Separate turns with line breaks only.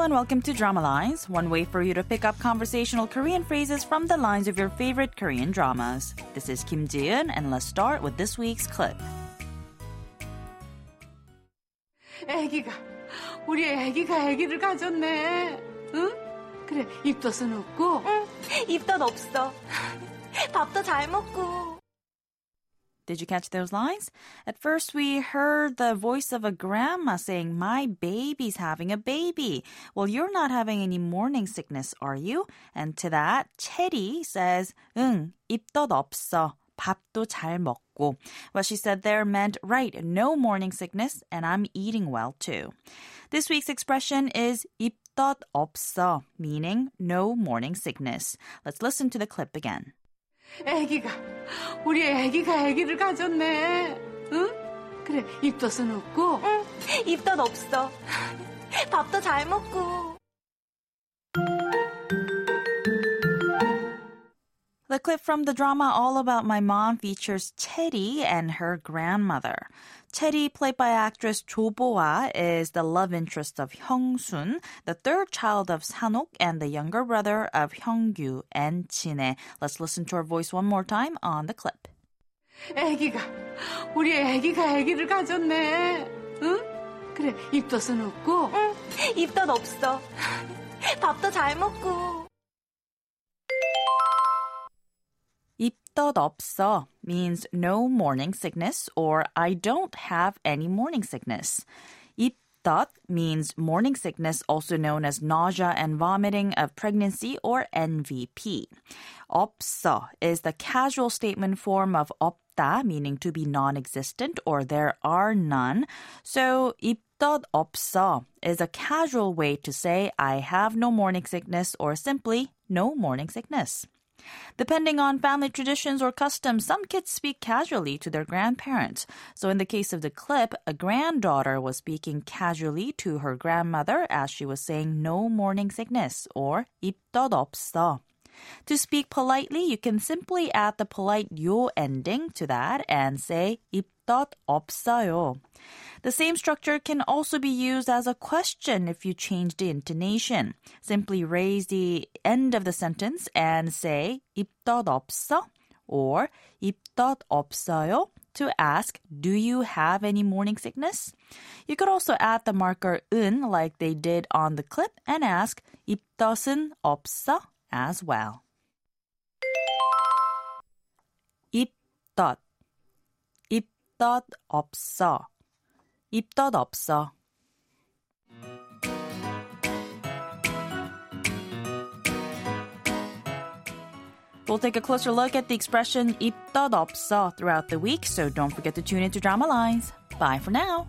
Hello and welcome to Drama Lines, one way for you to pick up conversational Korean phrases from the lines of your favorite Korean dramas. This is Kim Ji-eun, and let's start with this week's clip.
애기가 우리 애기가 애기를 가졌네. 응? 그래 입덧은 없고.
응, 입덧 없어. 밥도 잘 먹고.
Did you catch those lines? At first, we heard the voice of a grandma saying, My baby's having a baby. Well, you're not having any morning sickness, are you? And to that, Chetty says, 응, 입덧 없어. 밥도 잘 먹고. What she said there meant, right, no morning sickness, and I'm eating well too. This week's expression is 입덧 없어, meaning no morning sickness. Let's listen to the clip again.
애기가 우리 애기가 애기를 가졌네. 응? 그래 입덧은 없고.
응, 입덧 없어. 밥도 잘 먹고.
clip from the drama All About My Mom features Teddy and her grandmother. Teddy, played by actress Cho Bo-ah, is the love interest of Hyung-sun, the third child of Sanok and the younger brother of Hyung-kyu and Jin-ae. Let's listen to her voice one more time on the clip.
아기가 우리 아기가 아기를 가졌네. 응? 그래 입덧은 없고.
응. 입덧 없어. 밥도 잘 먹고.
입덧 없어 means no morning sickness or I don't have any morning sickness. 입덧 means morning sickness, also known as nausea and vomiting of pregnancy or NVP. 없어 is the casual statement form of 없다, meaning to be non-existent or there are none. So 입덧 없어 is a casual way to say I have no morning sickness or simply no morning sickness. Depending on family traditions or customs, some kids speak casually to their grandparents. So in the case of the clip, a granddaughter was speaking casually to her grandmother as she was saying no morning sickness or 입덧 없어. To speak politely, you can simply add the polite 요 ending to that and say 입 덧 없어요. The same structure can also be used as a question if you change the intonation. Simply raise the end of the sentence and say 입덧 없어 or 입덧 없어요 to ask, do you have any morning sickness? You could also add the marker 은 like they did on the clip and ask 입덧은 없어 as well. 입덧 입덧 없어 입덧 없어. We'll take a closer look at the expression 입덧 없어 throughout the week, so don't forget to tune into Drama Lines. Bye for now.